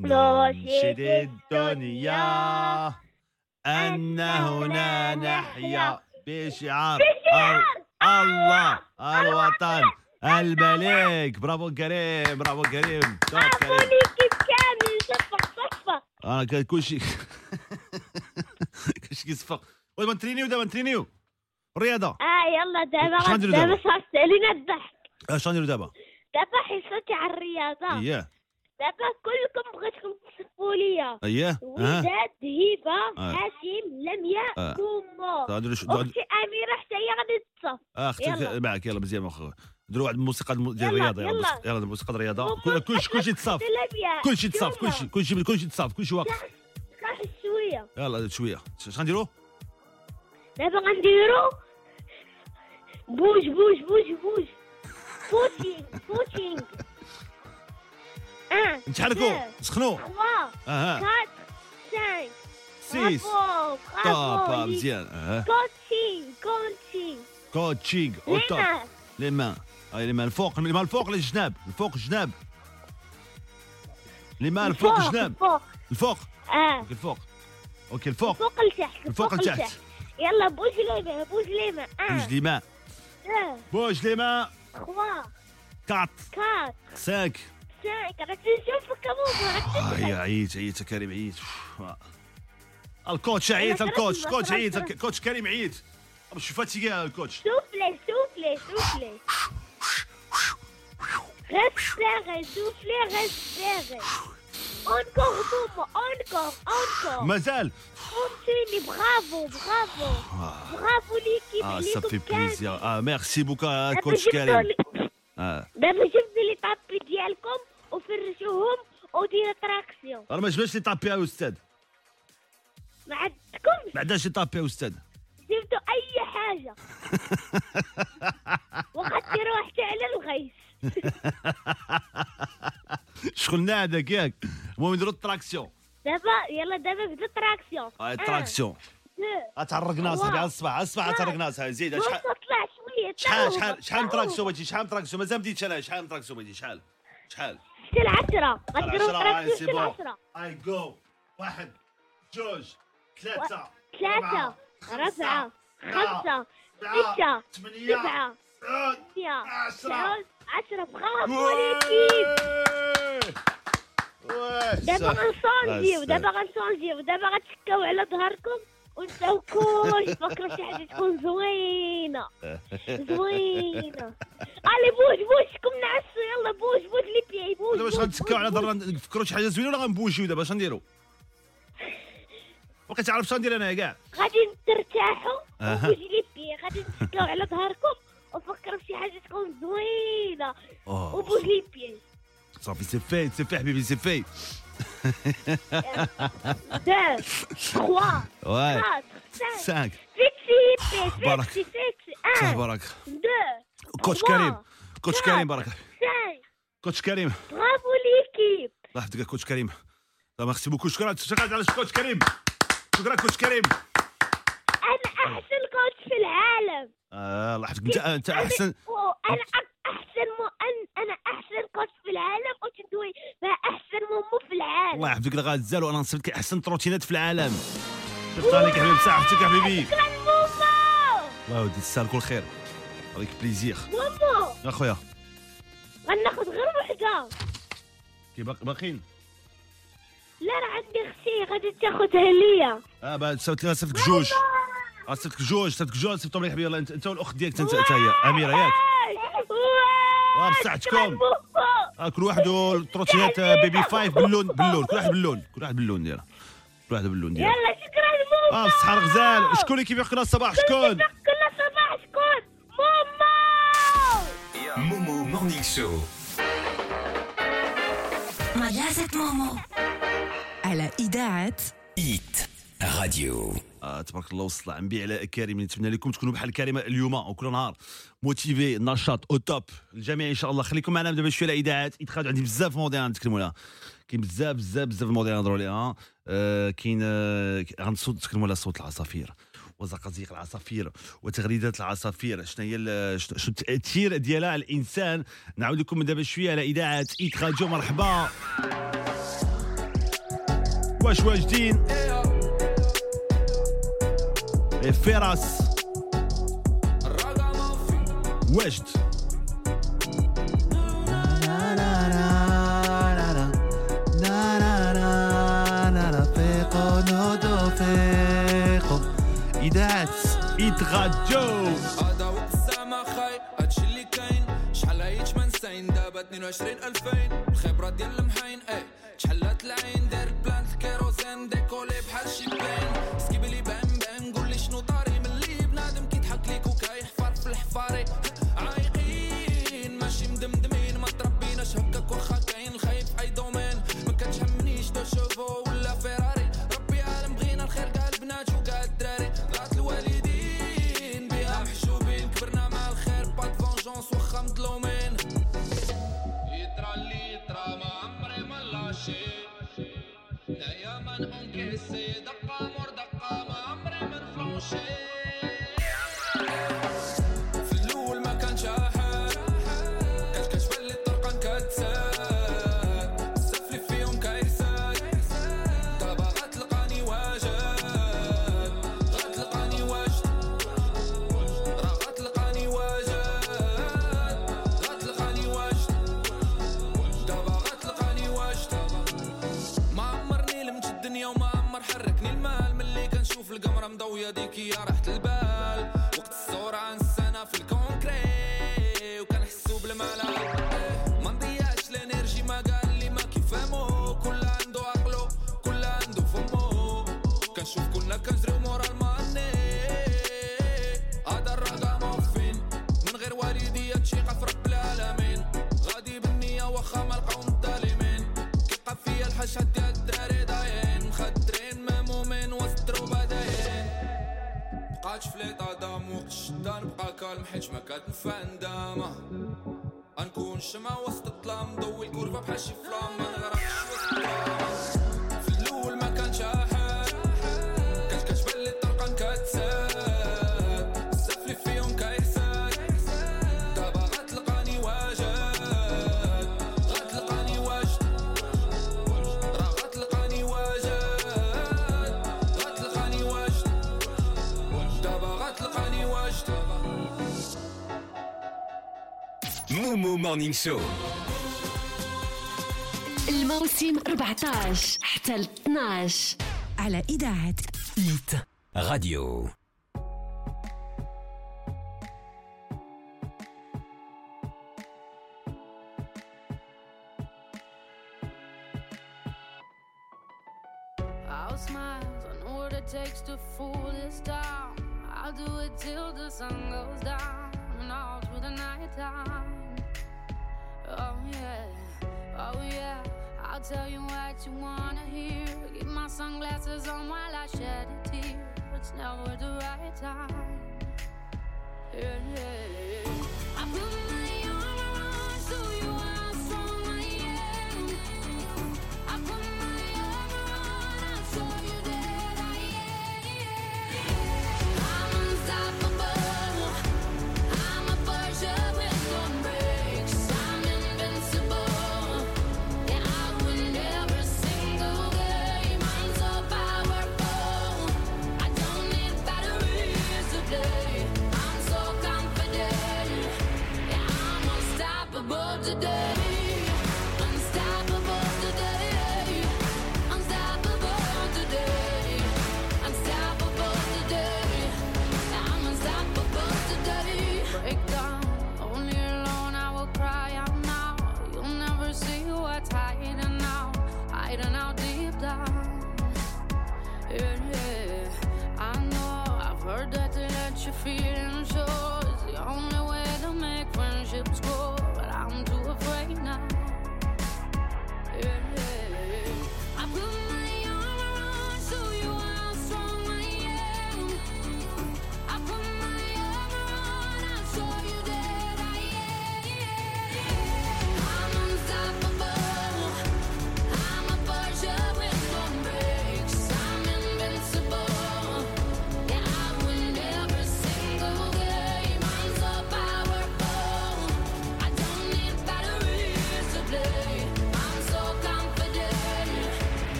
Speaker 3: ننشد الدنيا أن هنا نحيا بشعار ال- الله الوطن الملك برافو كريم برافو كريم.
Speaker 2: عفوني كيف كامل صفق صفق
Speaker 3: أنا كان كلشي كلشي كيصفق دابا نترينيو دابا نترينيو الرياضه
Speaker 2: آه يلا دابا دابا؟ صار علينا الضحك.
Speaker 3: اش غنديرو دابا
Speaker 2: دابا حصتي على الرياضة.
Speaker 3: اييه
Speaker 2: دابا كلكم بغيتكم تصفوا ليا
Speaker 3: اييه
Speaker 2: وداد هبة
Speaker 3: آه.
Speaker 2: حاتم لمياء
Speaker 3: آه.
Speaker 2: مومو أختي اميرة حتى هي غادي تصف.
Speaker 3: آه
Speaker 2: أختي.
Speaker 3: معك يلا مزيان واخا نديرو واحد الموسيقى ديال الرياضة يلا
Speaker 2: يلا.
Speaker 3: موسيقى- يلا الموسيقى ديال الرياضه كلشي كلشي تصاف كلشي تصاف. كلشي كلشي كلشي تصاف كلشي واقف
Speaker 2: صح شوية.
Speaker 3: يلا شوية. اش غنديرو
Speaker 2: دابا غنديرو. bouge bouge bouge bouge. coaching coaching ان
Speaker 3: نتحركوا
Speaker 2: سخنوا
Speaker 3: آه 4
Speaker 2: 5 6
Speaker 3: طاب مزيان كوتشينج
Speaker 2: كوتشينج
Speaker 3: كوتشينج les mains les mains الفوق les mains الفوق للجناب الفوق الجناب les mains الفوق الجناب
Speaker 2: الفوق
Speaker 3: آه الفوق OK الفوق
Speaker 2: الفوق لتحت
Speaker 3: الفوق لتحت
Speaker 2: يلا bouge les mains bouge les
Speaker 3: mains bouge les
Speaker 2: mains
Speaker 3: bouge les mains
Speaker 2: 3
Speaker 3: 4
Speaker 2: 4
Speaker 3: 5 يا عييت عييت كريم عييت. ال
Speaker 2: coach
Speaker 3: عييت
Speaker 2: ال
Speaker 3: coach coach كريم عييت. مش fatigué
Speaker 2: ال coach. soufflez soufflez soufflez غير غير Encore, Momo, encore, encore.
Speaker 3: مازال
Speaker 2: Continue, bravo, bravo. Bravo l'équipe,
Speaker 3: آه.
Speaker 2: l'équipe
Speaker 3: ça fait
Speaker 2: كامل.
Speaker 3: plaisir. آه
Speaker 2: merci
Speaker 3: beaucoup
Speaker 2: coach
Speaker 3: كريم آه.
Speaker 2: دابا جبت les tapis ديالكم وفرشوهم ودير tractions
Speaker 3: أنا ما جبتش لي طابي يا أستاذ.
Speaker 2: ما عندكمش.
Speaker 3: ما عندهاش لي طابي يا أستاذ.
Speaker 2: جبتوا أي حاجة. وخديروها حتى على الغيث.
Speaker 3: شغلنا هذاك ياك المهم نديرو ال tractions.
Speaker 2: دابا يلا دابا بدا tractions
Speaker 3: آه ال tractions.
Speaker 2: دو
Speaker 3: تعرقنا صاحبي على الصباح على الصباح تعرقنا صاحبي زيد شحال؟
Speaker 2: طلع شوية
Speaker 3: شحال شحال شحال. تراكسيون بغيتي؟ شحال من traction؟ مازال ما بديتش أنا شحال من traction بغيتي؟ شحال؟ شحال؟
Speaker 2: حتى العشرة
Speaker 3: هاي
Speaker 2: traction
Speaker 3: سي
Speaker 2: حتى. العشرة
Speaker 3: هاي جو واحد جوج ثلاثة
Speaker 2: ثلاثة. ربعة خمسة ستة
Speaker 3: ثمانية
Speaker 2: سبعة ثمانية
Speaker 3: عشرة.
Speaker 2: تسعة عشرة bravo l'équipe دابا غنصونجيو دابا غنصونجيو. دابا غتشكاو على ظهركم ونساو كلشي فكروا شي حاجة تكون زوينة. زوينة. allez bouge bouge شكون نعسو يلا bouge bouge les pieds bouge
Speaker 3: دابا واش
Speaker 2: bouge،
Speaker 3: غنتسكاو على
Speaker 2: bouge،
Speaker 3: ضرنا نفكروا شي حاجة زوينة ولا غنبوجيو دابا؟ اش نديرو بقيت شنو ندير أنايا كاع.
Speaker 2: غادي ترتاحوا.
Speaker 3: و
Speaker 2: bouge les pieds غادي نتسكاو على ظهركم وفكروا في حاجة تكون زوينة.
Speaker 3: أوه.
Speaker 2: و bouge les pieds
Speaker 3: صافي سي في سي في حبيبي سي في
Speaker 2: deux, trois,
Speaker 3: Ouais.
Speaker 2: quatre, cinq,
Speaker 3: Cinq.
Speaker 2: six,
Speaker 3: بارك.
Speaker 2: un, deux,
Speaker 3: كوتش كريم. كوتش كريم بارك.
Speaker 2: cinq.
Speaker 3: coach كريم.
Speaker 2: Bravo l'équipe.
Speaker 3: الله يحفظك coach كريم. merci beaucoup. شكرا شكرا على coach كريم. شكرا coach كريم.
Speaker 2: أنا أحسن coach في العالم.
Speaker 3: آه الله يحفظك انت انت احسن
Speaker 2: أك- أحسن مو أن أنا أحسن coach في العالم وتدوي أحسن مومو في العالم.
Speaker 3: الله يحفظك الغزال وأنا نصيفط لك أحسن تروتينات في العالم. شفت عليك حبيبي صحتك يا حبيبي. الله يودي تسال كل خير. avec plaisir.
Speaker 2: مومو!
Speaker 3: يا خويا.
Speaker 2: غناخد غير وحدة.
Speaker 3: كي باق- باقيين.
Speaker 2: لا راه عندي أختي غادي تاخذها ليا.
Speaker 3: آه بعد صيفط لك صيفط جوج. آه، صيفط لك جوج صيفط لك جوج صيفطهم لك حبيبي. يلا انت انت والأخت ديالك انت انت هي. أميرة ياك. آه بصحتكم آه كل واحد والتروتينات آه، بيبي فايف باللون باللون. كل واحد باللون. كل واحد باللون ديالها. كل واحد باللون ديالها.
Speaker 2: يلا شكرا مومو.
Speaker 3: آه بصحة الغزال شكون اللي كيبيع كل الصباح؟ شكون؟
Speaker 2: كل صباح شكون؟ مومو.
Speaker 10: مومو Morning Show
Speaker 7: مجازة مومو.
Speaker 9: على إذاعة
Speaker 10: Hit Radio
Speaker 3: آه تبارك الله وصل عم علاء كريم. نتمنى لكم تكونوا بحال كريمه اليوم. وكل نهار motivés نشاط au top الجميع إن شاء الله. خليكم معنا دابا شوية على اذاعات يتخرج عندي بزاف مواضيع نتكلموا عليها كاين بزاف بزاف بزاف المواضيع نهضروا عليها. آه كاين آه غنصوت نتكلموا على صوت العصافير. وزقازيق العصافير. وتغريدات العصافير. شنو هي شنو التأثير ديالها على الإنسان؟ نعاود لكم دابا شوية على إذاعة ايت راديو مرحبا. واش واجدين؟ فراس وجد. إذاعة إيت راديو
Speaker 20: هذا وقت الزعما خاي هادشي اللي كاين. شحال عييت ما نساين دابا 22 2000 الخبرة ديال
Speaker 10: مورنينغ شو
Speaker 4: الموسم 14 حتى ل 12
Speaker 9: على إذاعة
Speaker 10: ايت راديو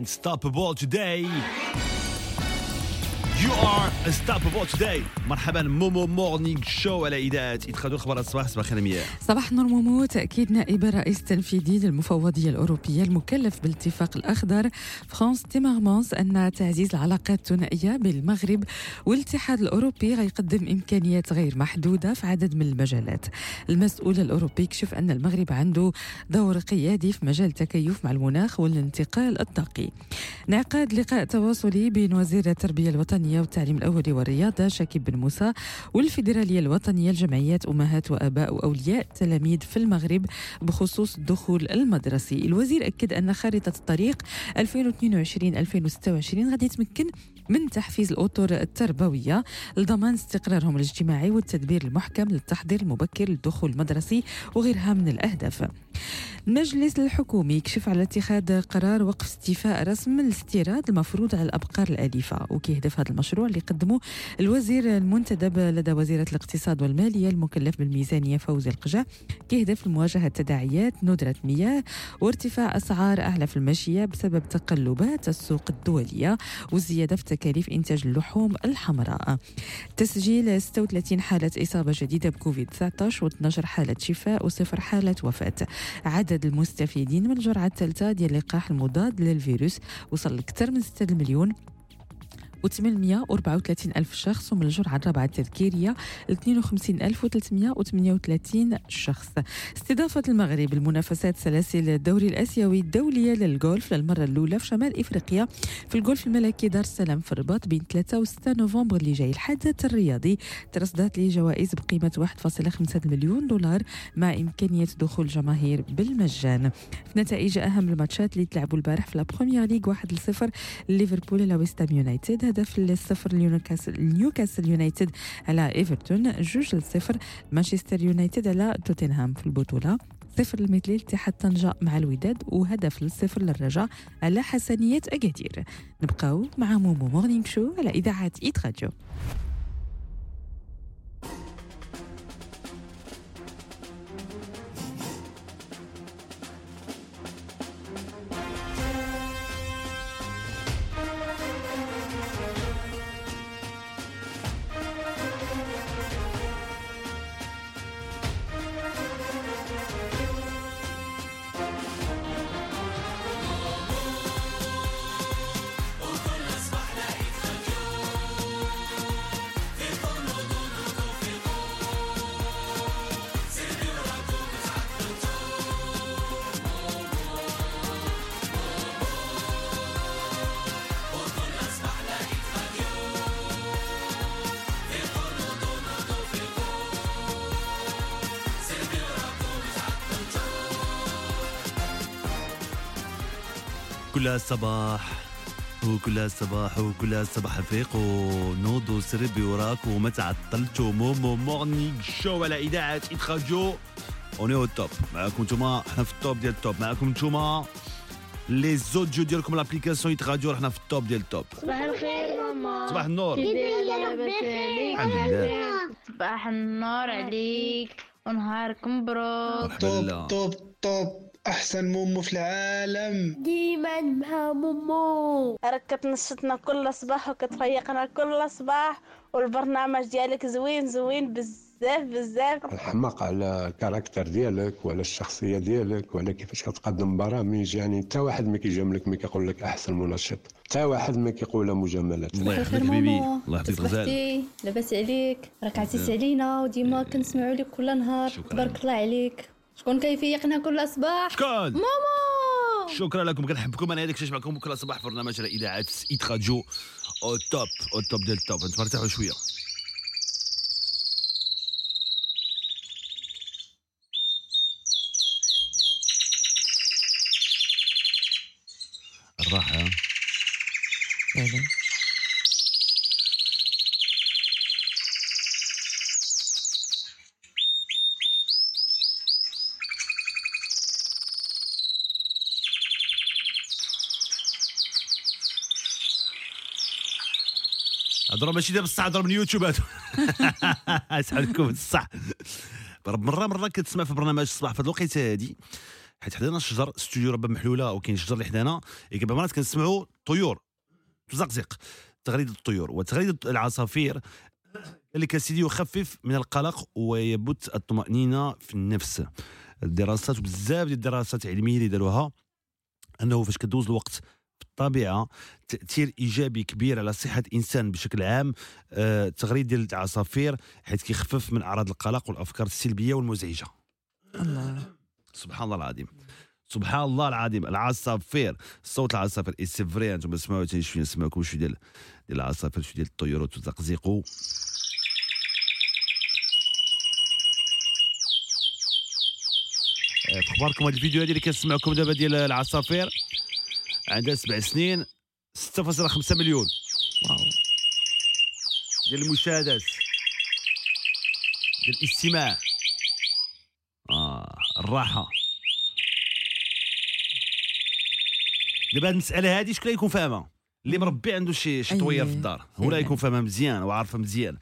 Speaker 3: Unstoppable today. You are unstoppable today. مرحبا مومو Morning Show على إذاعة ادخلوا أخبار الصباح صباح الخير مياه
Speaker 9: صباح النور مومو تأكيد نائب الرئيس التنفيذي للمفوضية الأوروبية المكلف بالاتفاق الأخضر فرانس تيمرمانس أن تعزيز العلاقات الثنائية بين المغرب والاتحاد الأوروبي غيقدم إمكانيات غير محدودة في عدد من المجالات. المسؤول الأوروبي كشف أن المغرب عنده دور قيادي في مجال التكيف مع المناخ والانتقال الطاقي. انعقاد لقاء تواصلي بين وزير التربية الوطنية والتعليم الأولي والرياضة شاكيب بن موسى والفيدرالية الوطنية لجمعيات أمهات وآباء وأولياء التلاميذ في المغرب بخصوص الدخول المدرسي الوزير أكد أن خارطة الطريق 2022-2026 غادي تمكن من تحفيز الأطر التربوية لضمان استقرارهم الاجتماعي والتدبير المحكم للتحضير المبكر للدخول المدرسي وغيرها من الأهداف. المجلس الحكومي يكشف على اتخاذ قرار وقف استيفاء رسم الاستيراد المفروض على الأبقار الأليفة وكيهدف هذا المشروع اللي قدمه الوزير المنتدب لدى وزيرة الاقتصاد والمالية المكلف بالميزانية فوزي القجع. كيهدف لمواجهة تداعيات ندرة مياه وارتفاع أسعار أعلاف الماشية بسبب تقلبات السوق الدولية والزيادة في تكاليف إنتاج اللحوم الحمراء. تسجيل 36 حالة إصابة جديدة بكوفيد 19 و12 حالة شفاء وصفر حالة وفاة. عدد المستفيدين من الجرعة الثالثة ديال اللقاح المضاد للفيروس وصل لأكثر من 6 مليون و834 ألف شخص ومن الجرعة الرابعة التذكيرية ل 52338 شخص. استضافة المغرب المنافسات سلاسل الدوري الآسيوي الدولية للجولف للمرة الأولى في شمال إفريقيا في الجولف الملكي دار السلام في الرباط بين 3 و 6 نوفمبر اللي جاي الحدث الرياضي ترصدت ليه جوائز بقيمة 1.5 مليون دولار مع إمكانية دخول الجماهير بالمجان. في نتائج أهم الماتشات اللي تلعبوا البارح في la Premier League 1-0 ليفربول على ويست هام يونايتد. هدف لنيوكاسل نيوكاسل يونايتد على إيفرتون جوج لصفر مانشستر يونايتد على توتنهام في البطولة. صفر لمثله لاتحاد طنجة مع الوداد وهدف للصفر للرجاء على حسنية أكادير. نبقاو مع مومو مورنينغ شو على إذاعة إيت راديو.
Speaker 3: كل صباح وكل صباح وكل صباح فيقوا نوضوا سربيو راسكم وما تعطلتوا مومو Morning Show على إذاعة Hit Radio on est au top معاكم نتوما إحنا في ال top ديال ال top. معاكم نتوما les audios ديالكم l'application Hit Radio إحنا في ال top ديال ال top.
Speaker 12: صباح الخير مومو.
Speaker 3: صباح النور. الحمد لله.
Speaker 12: صباح النور عليك. ونهارك مبروك
Speaker 15: top top. أحسن مومو في العالم.
Speaker 12: ديما مع مومو.
Speaker 21: راك كتنشطنا كل صباح وكتفيقنا كل صباح والبرنامج ديالك زوين زوين بزاف بزاف.
Speaker 22: الحماق على ال caractère ديالك وعلى الشخصية ديالك وعلى كيفاش كتقدم برامج يعني حتى واحد ما كيجاملك ما كيقول لك أحسن منشط. حتى واحد ما كيقولها مجاملات.
Speaker 3: الله يحفظك حبيبي. الله يحفظك الغزال
Speaker 23: صبحتي لاباس عليك. راك عزيز علينا وديما كنسمعوا لك كل نهار. تبارك الله عليك. شكون كيفيقنا كل صباح
Speaker 3: شكون
Speaker 23: مومو!
Speaker 3: شكرا لكم كنحبكم. أنا هذاك الشيء معكم. كل صباح في برنامج على إذاعة Hit Radio au top au top ديال ال top أنتم ارتاحوا شوية الراحه
Speaker 9: فعلا
Speaker 3: هضروا ماشي دابا بصح هضروا من يوتيوب هادو اسعدكم بصح مره مره كتسمع في برنامج الصباح في الوقيته هادي. حيت حدانا الشجر استوديو ربا محلولة وكاين شجر اللي حدانا. كيبقى مرات كنسمعوا طيور تزقزق تغريد الطيور وتغريد العصافير اللي كسيدي يخفف من القلق ويبث الطمأنينة في النفس. الدراسات بزاف ديال الدراسات العلمية اللي داروها أنه فاش كدوز الوقت في الطبيعه تأثير إيجابي كبير على صحة الانسان بشكل عام آه، التغريد ديال العصافير حيث كيخفف من أعراض القلق والأفكار السلبية والمزعجة.
Speaker 9: الله.
Speaker 3: سبحان الله العظيم. سبحان الله العظيم. العصافير صوت العصافير. et c'est vrai أنتم سمعوا تاني شوية نسمعكم شوية ديال ديال العصافير شوية ديال الطيور وتزقزقوا. آه، في اخباركم هذا الفيديو هذه اللي كنسمعكم دابا ديال العصافير. عندها سبع سنين 6.5 مليون.
Speaker 9: wow.
Speaker 3: ديال المشاهدات. ديال الاستماع. آه الراحة. دابا هاد المسألة هادي شكون يكون فاهمها؟ اللي مربي عنده شي شي طوير في الدار. هو لا يكون فاهمها مزيان وعارفها مزيان. آه،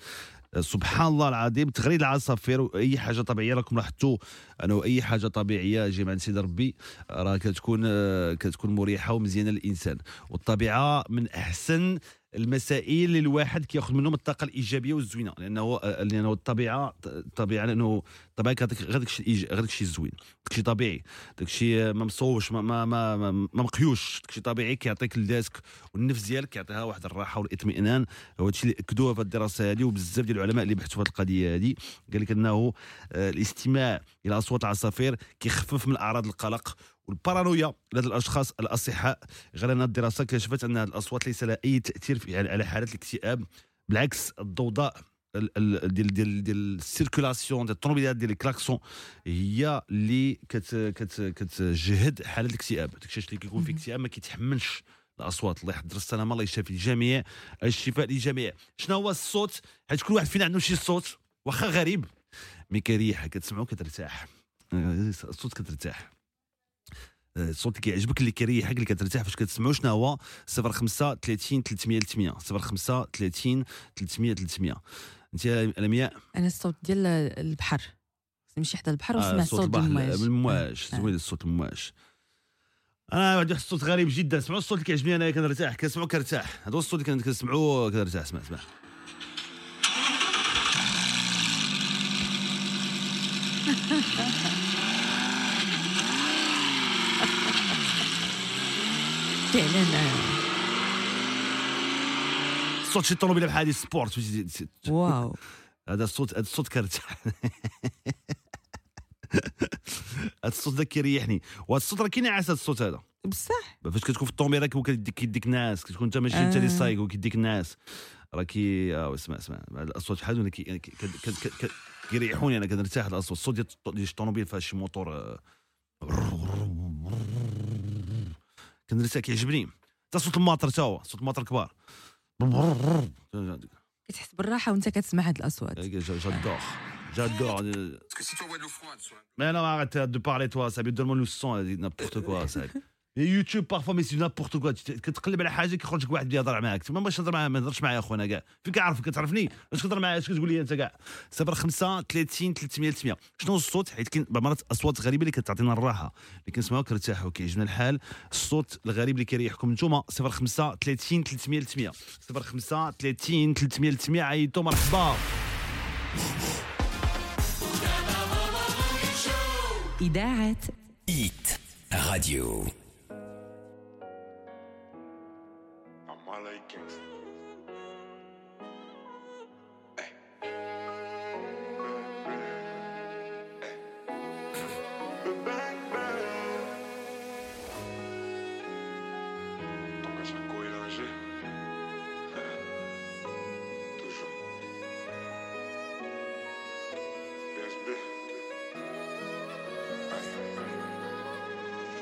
Speaker 3: سبحان الله العظيم. تغريد العصافير وأي حاجة طبيعية راكم لاحظتوا انه أي حاجة طبيعية جاية من سيد ربي راه كتكون آه، كتكون مريحة ومزيانة للإنسان. والطبيعة من أحسن المسائل اللي الواحد كياخذ منهم الطاقة الإيجابية والزوينة لأنه لأنه الطبيعة الطبيعة لأنه الطبيعة كتعطيك غير الشيء غير داك الشيء الزوين داك الشيء طبيعي داك الشيء ما مصوش ما ما ما, ما, مقيوش داك الشيء طبيعي كيعطيك لذاتك والنفس ديالك كيعطيها واحد الراحة والاطمئنان. هو الشيء اللي أكدوه في الدراسة هذه وبزاف ديال العلماء اللي بحثوا في هذه القضية هذه قال لك إنه آه، الاستماع إلى أصوات العصافير كيخفف من أعراض القلق والبارانويا لدى الأشخاص الأصحاء. غير أن الدراسة كشفت أن الأصوات ليس لها أي تأثير في يعني على حالات الاكتئاب بالعكس الضوضاء ال- ال- ديال ديال ديال ال circulation ديال الطوموبيلات ديال الكلاكسون هي اللي كت كت كتجهد حالة الاكتئاب. داكشي اللي كيكون في اكتئاب ما كيتحملش الأصوات. الله يحضر السلامة الله يشافي الجميع الشفاء للجميع. شنو هو الصوت؟ حيت كل واحد فينا عنده شي صوت واخا غريب مي كريح كتسمعو كترتاح. آه، الصوت كترتاح. آه، الصوت اللي كيعجبك اللي كيريحك اللي كترتاح فاش كتسمعو شنو هو؟ 05 30 300 300 05 30 300 300 انت يا لمياء
Speaker 9: أنا الصوت ديال البحر. نمشي حدا البحر
Speaker 3: آه،
Speaker 9: ونسمع
Speaker 3: صوت البحر.
Speaker 9: ديال المواج
Speaker 3: المواج
Speaker 9: آه.
Speaker 3: زوين الصوت المواج أنا واحد الصوت غريب جدا. سمعوا الصوت اللي كيعجبني أنا كنرتاح. كنسمعو كنرتاح. هذا هو الصوت اللي كنسمعو كنرتاح. اسمع اسمع.
Speaker 9: فعلا آه.
Speaker 3: صوت شي طوموبيله بحال هادي سبورت
Speaker 9: واو
Speaker 3: هذا الصوت هذا الصوت كرتاح هذا الصوت ذا كيريحني وهذا الصوت راه كاين عاس هذا الصوت هذا
Speaker 9: بصح
Speaker 3: فاش كتكون في الطوموبيله كيديك كيديك ناس كتكون انت ماشي انت اللي. سايق وكيديك الناس راه كي آه، اسمع اسمع هاد الاصوات بحال هذو كي- كي- كي- كي- كي- كي- كيريحوني أنا كنرتاح الاصوات الصوت ديال الطوموبيل فيها شي موتور كنرتاح كيعجبني حتى صوت الماطر تا هو صوت الماطر كبار
Speaker 9: كتحس بالراحة وانت كتسمع هاد الأصوات
Speaker 3: J'adore. J'adore. Mais non, arrête de parler, toi. Ça donne-moi le son, là, n'importe quoi. Ça. Mais c'est n'importe quoi. Tu- كتقلب على حاجة كيخرج لك واحد بيهضر معاك. تما باش تهضر معاه ما تهضرش معايا اخويا كاع. فين كيعرفك؟ كتعرفني؟ باش تهضر معايا؟ اش كتقول لي أنت كاع؟ 05 30 300 300 شنو الصوت؟ حيت كاين بعض المرات أصوات غريبة اللي كتعطينا الراحة. اللي كنسمعوها كنرتاحوا كيعجبنا الحال الصوت الغريب اللي كيريحكم نتوما. 05 30 300 300 05 30 300 300 عيطوا مرحبا.
Speaker 9: اذاعه
Speaker 10: Hit Radio.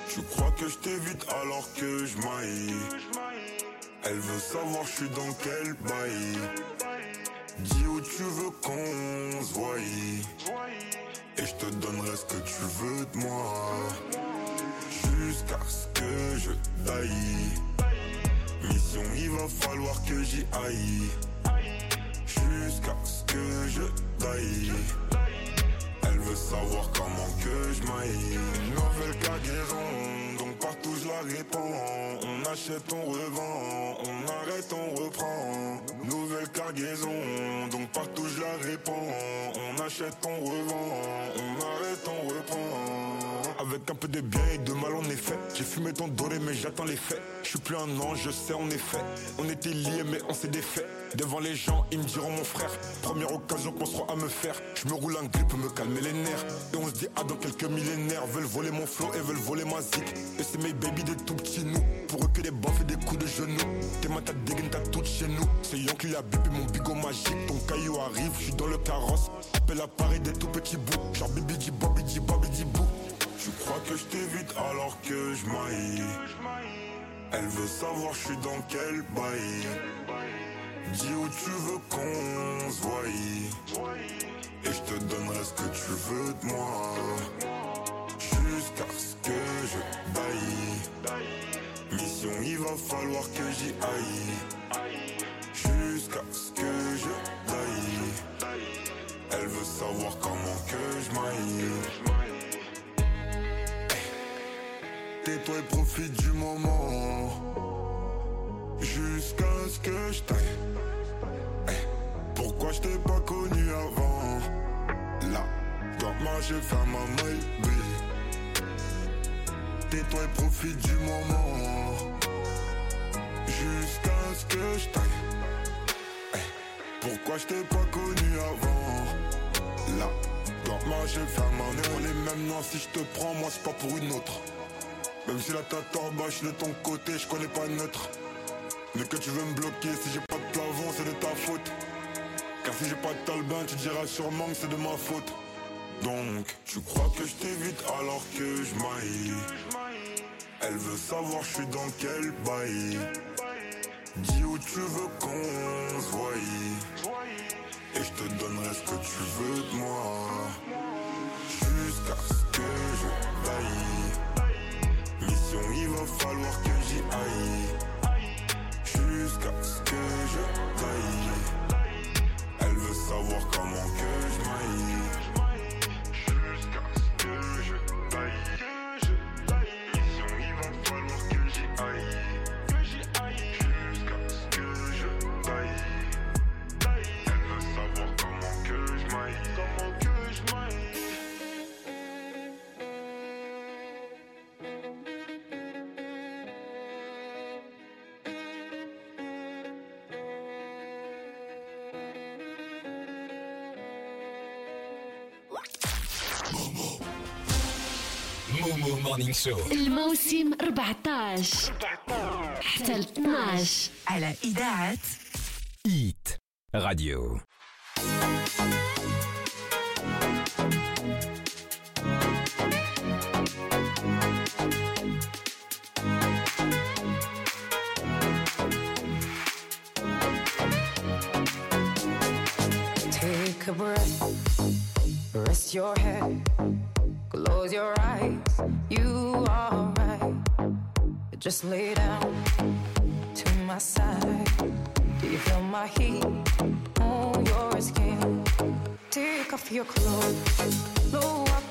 Speaker 24: Tu crois que je t'évite alors que je maille Elle veut savoir je suis dans quel bail. Dis où tu veux qu'on se Et je te donnerai ce que tu veux de moi. Jusqu'à ce que je taille. Mission il va falloir que j'y aille. Jusqu'à ce que je taille. Elle veut savoir comment que je maille. Nouvelle cargaison, répands On achète, on revend, on arrête, on reprend. Nouvelle cargaison, donc partout je la répands. On achète, on revend, on arrête, on reprend. Avec un peu de bien et de mal en effet J'ai fumé ton doré mais j'attends les faits. Je suis plus un ange, je sais en effet On était liés mais on s'est défait Devant les gens, ils me diront mon frère. Première occasion qu'on sera à me faire. Je me roule un grip me calmer les nerfs. Et on se dit, ah, dans quelques millénaires, veulent voler mon flow et veulent voler ma zik. Et c'est mes baby des tout petits nous. Pour eux que des baffes et des coups de genoux. Tes mains, t'as dégaine, t'as tout chez nous. C'est Yon qui a bipé mon bigot magique. Ton caillou arrive, je suis dans le carrosse. Appelle à Paris des tout petits bouts. Genre bibi di bobi di bobi di bou. Tu crois que je t'évite alors que je. Elle veut savoir je suis dans quel bail. Dis où tu veux qu'on se voie. Et je te donnerai ce que tu veux de moi. Jusqu'à ce que je baille. Mission il va falloir que j'y aille. Jusqu'à ce que je taille Elle veut savoir comment que je maille. Tais-toi et profite du moment jusqu'à ce que je taille. Eh, pourquoi je t'ai pas connu avant? Là, dois marcher, faire ma maille, Tais-toi et profite du moment. Jusqu'à ce que je taille. Eh, pourquoi je t'ai pas connu avant? Là, dois marcher, faire ma maille. On est même noirs, si je te prends, moi c'est pas pour une autre. Même si la tata bâche de ton côté, je connais pas neutre. Mais que tu veux me bloquer, si j'ai pas de plafond, c'est de ta faute. Car si j'ai pas de talbin, tu diras sûrement que c'est de ma faute. Donc, tu crois que je t'évite alors que je maille? Elle veut savoir je suis dans quel bail. Dis où tu veux qu'on se. Et je te donnerai ce que tu veux de moi. Jusqu'à ce que je vaille. Mission, il va falloir que j'y aille. Jusqu'à ce que je taille. Elle veut savoir comment que je maille.
Speaker 10: مومو مورنينغ شو
Speaker 4: الموسم 14 حتى 12
Speaker 7: على إذاعة
Speaker 10: ايت راديو
Speaker 25: Take a breath. Rest your head, close your eyes. You are right. Just lay down to my side. Do you feel my heat on your skin? Take off your clothes, blow up